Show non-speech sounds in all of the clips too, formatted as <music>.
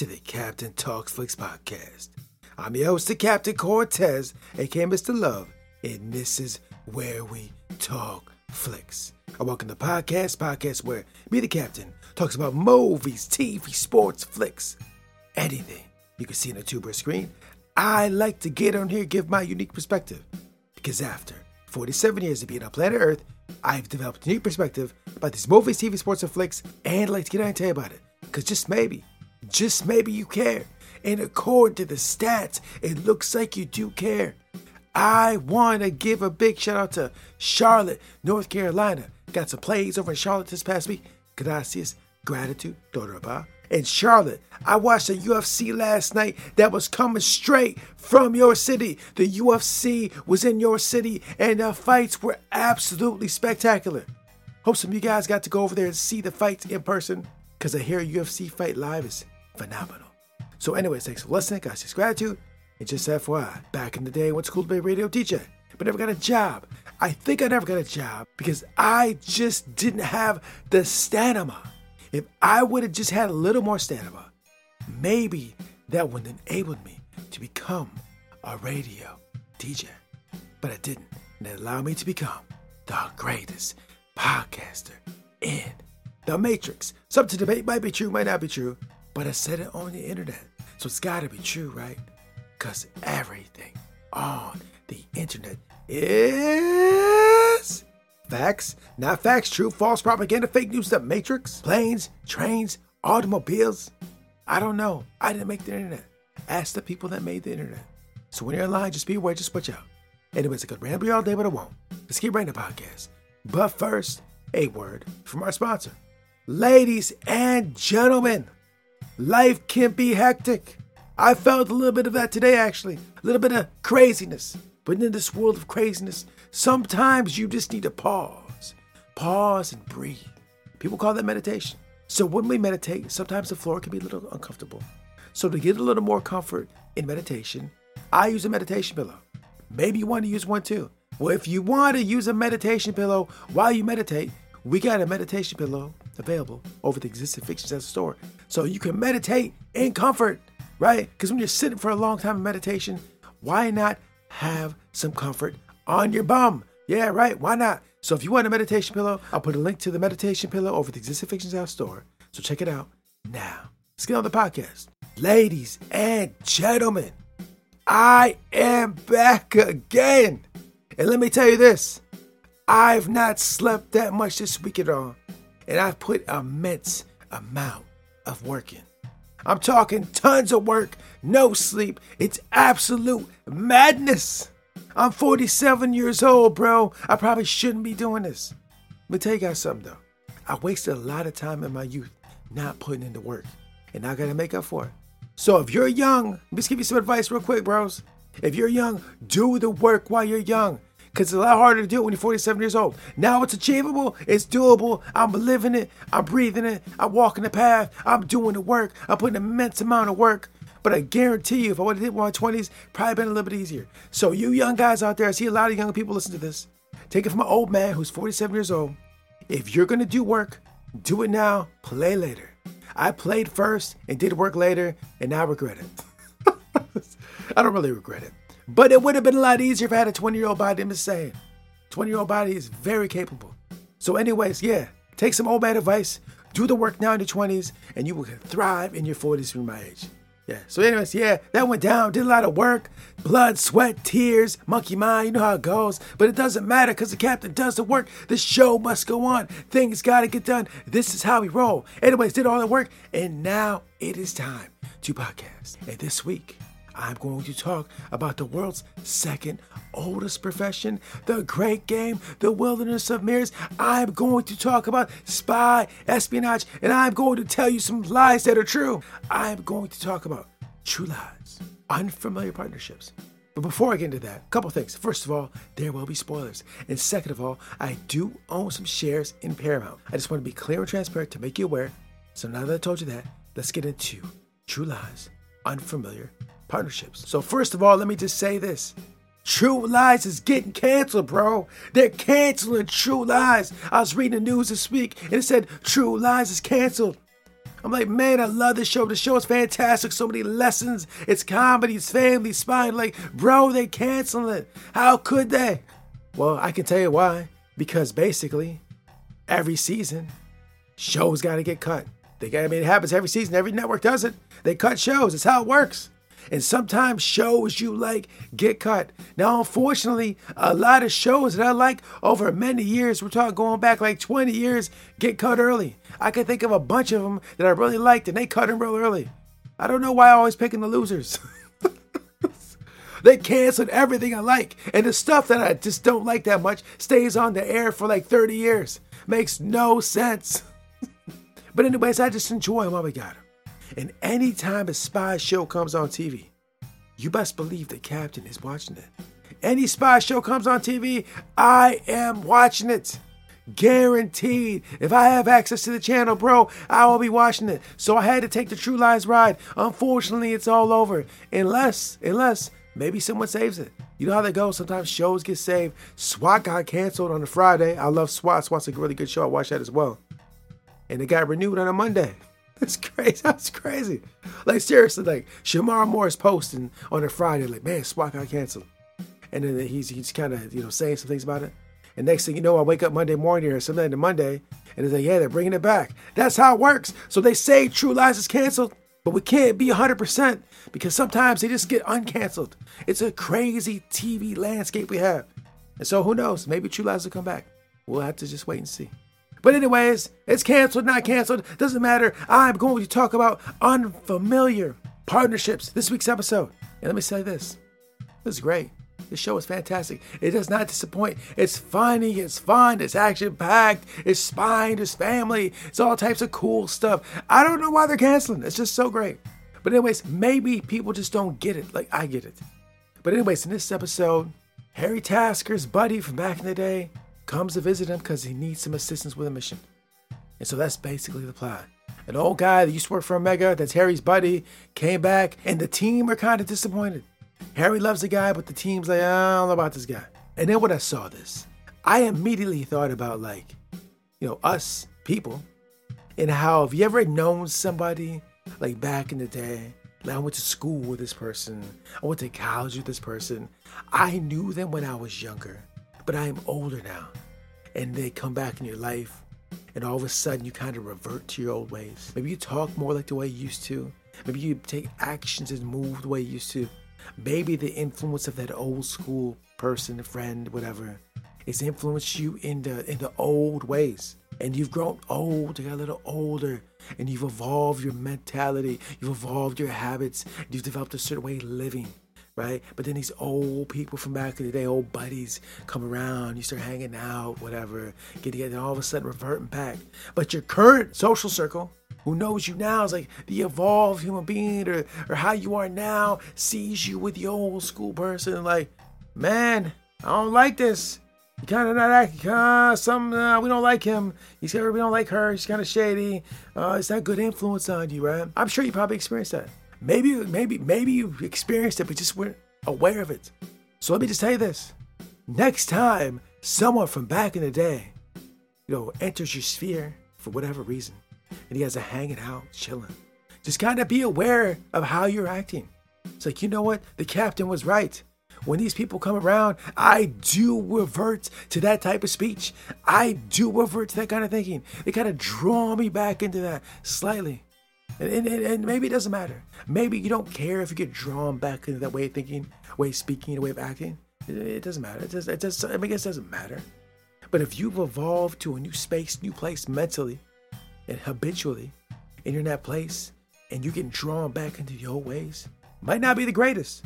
to the Captain Talks Flicks podcast. I'm your host, the Captain Cortez, aka Mr. Love, and this is where we talk flicks. I welcome the podcast, podcast where me, the Captain, talks about movies, TV, sports, flicks, anything you can see on a tuber screen. I like to get on here, give my unique perspective, because after 47 years of being on planet Earth, I've developed a unique perspective about these movies, TV, sports, and flicks, and I'd like to get on and tell you about it. Because just maybe, just maybe you care. And according to the stats, it looks like you do care. I want to give a big shout out to Charlotte, North Carolina. Got some plays over in Charlotte this past week. Gracias, gratitude, Doraba. In Charlotte, I watched a UFC last night that was coming straight from your city. The UFC was in your city, and the fights were absolutely spectacular. Hope some of you guys got to go over there and see the fights in person because I hear UFC fight live is phenomenal. So, anyways, thanks for listening. Guys, just gratitude. And just FYI, back in the day, I went to school to be a radio DJ, but never got a job. I think I never got a job because I just didn't have the stamina. If I would have just had a little more stamina, maybe that would have enabled me to become a radio DJ. But I didn't, and it allowed me to become the greatest podcaster in the Matrix. Some to debate might be true, might not be true, but I said it on the internet. So it's gotta be true, right? Because everything on the internet is facts, not facts, true, false, propaganda, fake news, the Matrix, planes, trains, automobiles. I don't know. I didn't make the internet. Ask the people that made the internet. So when you're online, just be aware, just watch out. Anyways, I could ramble all day, but I won't. Let's keep writing the podcast. But first, a word from our sponsor. Ladies and gentlemen, life can be hectic. I felt a little bit of that today, actually. A little bit of craziness. But in this world of craziness, sometimes you just need to pause. Pause and breathe. People call that meditation. So when we meditate, sometimes the floor can be a little uncomfortable. So to get a little more comfort in meditation, I use a meditation pillow. Maybe you want to use one too. Well, if you want to use a meditation pillow while you meditate, we got a meditation pillow available over the existing fixtures at the store. So you can meditate in comfort, right? Because when you're sitting for a long time in meditation, why not have some comfort on your bum? Yeah, right. Why not? So if you want a meditation pillow, I'll put a link to the meditation pillow over the existing fixtures at the store. So check it out now. Let's get on the podcast. Ladies and gentlemen, I am back again. And let me tell you this I've not slept that much this week at all, and I've put immense amount of work in. I'm talking tons of work, no sleep. It's absolute madness. I'm 47 years old, bro. I probably shouldn't be doing this. Me tell you guys something though. I wasted a lot of time in my youth not putting in the work, and I gotta make up for it. So if you're young, let me just give you some advice real quick, bros. If you're young, do the work while you're young because it's a lot harder to do it when you're 47 years old. Now it's achievable, it's doable. I'm living it, I'm breathing it, I'm walking the path, I'm doing the work, I'm putting an immense amount of work. But I guarantee you, if I would have did my 20s, probably been a little bit easier. So you young guys out there, I see a lot of young people listen to this. Take it from an old man who's 47 years old. If you're gonna do work, do it now, play later. I played first and did work later, and now I regret it. <laughs> I don't really regret it. But it would have been a lot easier if I had a 20 year old body. I'm just saying. 20 year old body is very capable. So, anyways, yeah, take some old man advice, do the work now in your 20s, and you will thrive in your 40s from my age. Yeah. So, anyways, yeah, that went down. Did a lot of work, blood, sweat, tears, monkey mind. You know how it goes. But it doesn't matter because the captain does the work. The show must go on. Things got to get done. This is how we roll. Anyways, did all the work, and now it is time to podcast. And this week, I'm going to talk about the world's second oldest profession, the great game, the wilderness of mirrors. I'm going to talk about spy, espionage, and I'm going to tell you some lies that are true. I'm going to talk about true lies, unfamiliar partnerships. But before I get into that, a couple things. First of all, there will be spoilers. And second of all, I do own some shares in Paramount. I just want to be clear and transparent to make you aware. So now that I told you that, let's get into true lies, unfamiliar partnerships. So, first of all, let me just say this True Lies is getting canceled, bro. They're canceling True Lies. I was reading the news this week and it said True Lies is canceled. I'm like, man, I love this show. The show is fantastic. So many lessons. It's comedy, it's family, spine. Like, bro, they canceling it. How could they? Well, I can tell you why. Because basically, every season, shows got to get cut. They got, I mean, it happens every season. Every network does it. They cut shows. It's how it works. And sometimes shows you like get cut. Now, unfortunately, a lot of shows that I like over many years, we're talking going back like 20 years, get cut early. I can think of a bunch of them that I really liked and they cut them real early. I don't know why I'm always picking the losers. <laughs> they canceled everything I like. And the stuff that I just don't like that much stays on the air for like 30 years. Makes no sense. <laughs> but, anyways, I just enjoy while we got. And anytime a spy show comes on TV, you best believe the captain is watching it. Any spy show comes on TV, I am watching it. Guaranteed. If I have access to the channel, bro, I will be watching it. So I had to take the True Lies ride. Unfortunately, it's all over. Unless, unless maybe someone saves it. You know how they go. Sometimes shows get saved. SWAT got canceled on a Friday. I love SWAT. SWAT's a really good show. I watched that as well. And it got renewed on a Monday. That's crazy. That's crazy. Like seriously, like Shemar Moore's posting on a Friday, like, man, SWAT got canceled. And then he's he's kind of you know saying some things about it. And next thing you know, I wake up Monday morning or something on Monday, and it's like, yeah, they're bringing it back. That's how it works. So they say True Lies is canceled, but we can't be 100% because sometimes they just get uncanceled. It's a crazy TV landscape we have. And so who knows? Maybe True Lies will come back. We'll have to just wait and see. But, anyways, it's canceled, not canceled, doesn't matter. I'm going to talk about unfamiliar partnerships this week's episode. And let me say this this is great. This show is fantastic. It does not disappoint. It's funny, it's fun, it's action packed, it's spine, it's family, it's all types of cool stuff. I don't know why they're canceling. It's just so great. But, anyways, maybe people just don't get it like I get it. But, anyways, in this episode, Harry Tasker's buddy from back in the day comes to visit him because he needs some assistance with a mission. And so that's basically the plot. An old guy that used to work for Omega, that's Harry's buddy, came back, and the team are kind of disappointed. Harry loves the guy, but the team's like, I don't know about this guy. And then when I saw this, I immediately thought about like, you know, us people, and how have you ever known somebody like back in the day? Like I went to school with this person, I went to college with this person. I knew them when I was younger, but I am older now and they come back in your life and all of a sudden you kind of revert to your old ways. Maybe you talk more like the way you used to. Maybe you take actions and move the way you used to. Maybe the influence of that old school person, friend, whatever, has influenced you in the in the old ways. And you've grown old, you got a little older, and you've evolved your mentality, you've evolved your habits, you've developed a certain way of living right? But then these old people from back in the day, old buddies, come around, you start hanging out, whatever, get together, and all of a sudden reverting back. But your current social circle, who knows you now is like the evolved human being or, or how you are now, sees you with the old school person, like, man, I don't like this. You kind of not acting, uh, some, uh, we don't like him. He's we don't like her. She's kind of shady. Uh, it's not good influence on you, right? I'm sure you probably experienced that. Maybe, maybe, maybe you experienced it, but just weren't aware of it. So let me just tell you this: next time someone from back in the day, you know, enters your sphere for whatever reason, and he has a hanging out, chilling, just kind of be aware of how you're acting. It's like you know what, the captain was right. When these people come around, I do revert to that type of speech. I do revert to that kind of thinking. They kind of draw me back into that slightly. And, and, and, maybe it doesn't matter. Maybe you don't care if you get drawn back into that way of thinking, way of speaking, way of acting. It, it doesn't matter. It just, it just, I, guess it doesn't matter. But if you've evolved to a new space, new place mentally and habitually, and you're in that place and you're getting drawn back into your old ways, might not be the greatest.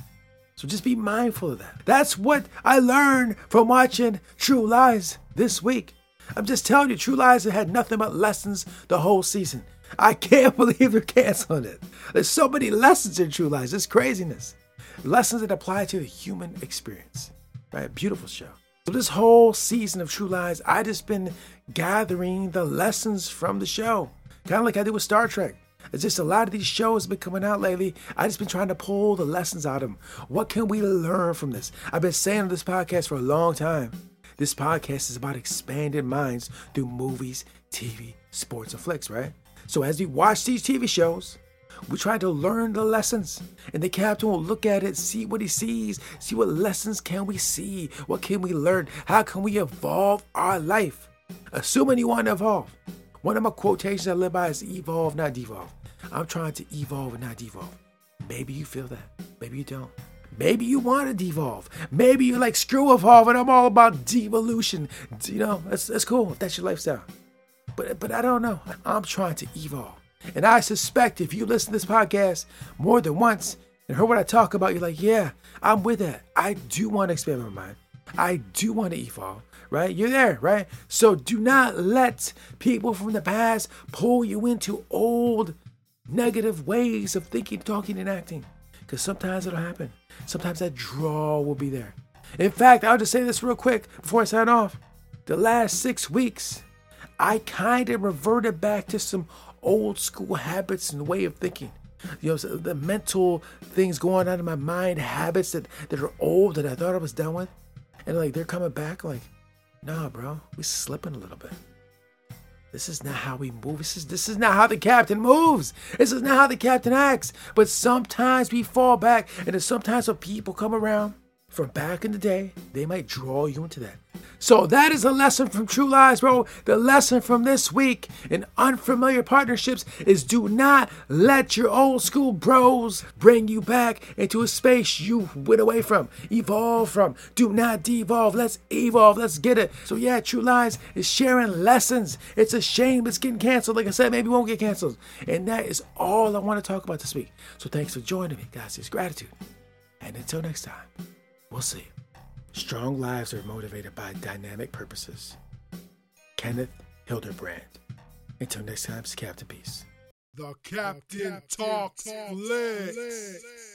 So just be mindful of that. That's what I learned from watching True Lies this week. I'm just telling you, True Lies had nothing but lessons the whole season. I can't <laughs> believe they're canceling it. There's so many lessons in True Lies. It's craziness. Lessons that apply to the human experience. Right? Beautiful show. So this whole season of True Lies, I just been gathering the lessons from the show. Kind of like I did with Star Trek. It's just a lot of these shows have been coming out lately. I just been trying to pull the lessons out of them. What can we learn from this? I've been saying on this podcast for a long time. This podcast is about expanded minds through movies, TV, sports, and flicks, right? So as we watch these TV shows, we try to learn the lessons. And the captain will look at it, see what he sees, see what lessons can we see, what can we learn, how can we evolve our life. Assuming you want to evolve. One of my quotations I live by is evolve, not devolve. I'm trying to evolve and not devolve. Maybe you feel that. Maybe you don't. Maybe you want to devolve. Maybe you're like screw evolve and I'm all about devolution. You know, that's that's cool that's your lifestyle. But but I don't know. I'm trying to evolve. And I suspect if you listen to this podcast more than once and heard what I talk about, you're like, yeah, I'm with that. I do want to expand my mind. I do want to evolve, right? You're there, right? So do not let people from the past pull you into old negative ways of thinking, talking, and acting. Because sometimes it'll happen. Sometimes that draw will be there. In fact, I'll just say this real quick before I sign off. The last six weeks, I kind of reverted back to some old school habits and way of thinking. You know, so the mental things going on in my mind, habits that, that are old that I thought I was done with. And like they're coming back like, nah, bro, we slipping a little bit. This is not how we move. This is this is not how the captain moves. This is not how the captain acts. But sometimes we fall back, and sometimes when people come around from back in the day, they might draw you into that. So that is a lesson from True Lies, bro. The lesson from this week in unfamiliar partnerships is do not let your old school bros bring you back into a space you went away from, evolve from. Do not devolve. Let's evolve. Let's get it. So yeah, True Lies is sharing lessons. It's a shame it's getting canceled. Like I said, maybe won't get canceled. And that is all I want to talk about this week. So thanks for joining me, guys. It's gratitude. And until next time, we'll see. Strong lives are motivated by dynamic purposes. Kenneth Hildebrand. Until next time, it's Captain Peace. The Captain, Talks, Flicks.